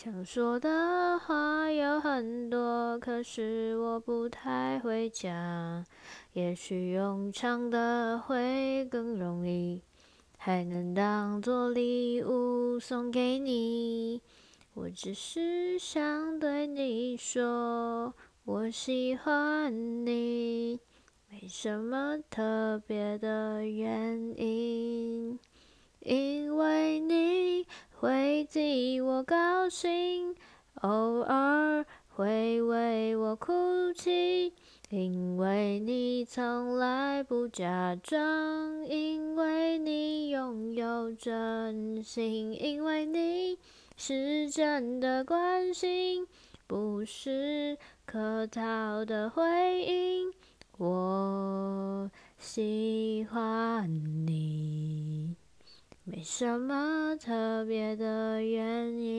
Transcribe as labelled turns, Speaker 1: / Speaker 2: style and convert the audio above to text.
Speaker 1: 想说的话有很多，可是我不太会讲。也许用唱的会更容易，还能当做礼物送给你。我只是想对你说，我喜欢你，没什么特别的原因，替我高兴，偶尔会为我哭泣，因为你从来不假装，因为你拥有真心，因为你是真的关心，不是客套的回应。我喜欢你。没什么特别的原因。